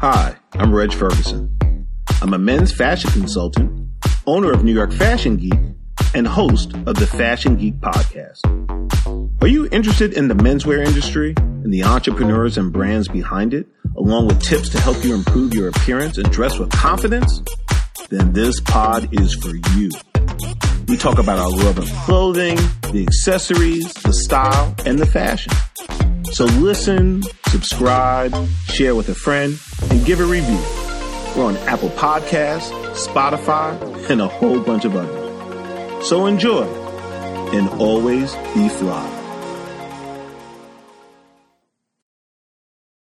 Hi, I'm Reg Ferguson. I'm a men's fashion consultant, owner of New York Fashion Geek, and host of the Fashion Geek podcast. Are you interested in the menswear industry and the entrepreneurs and brands behind it, along with tips to help you improve your appearance and dress with confidence? Then this pod is for you. We talk about our love of clothing, the accessories, the style, and the fashion. So listen, subscribe, share with a friend, and give a review. We're on Apple Podcasts, Spotify, and a whole bunch of others. So enjoy and always be fly.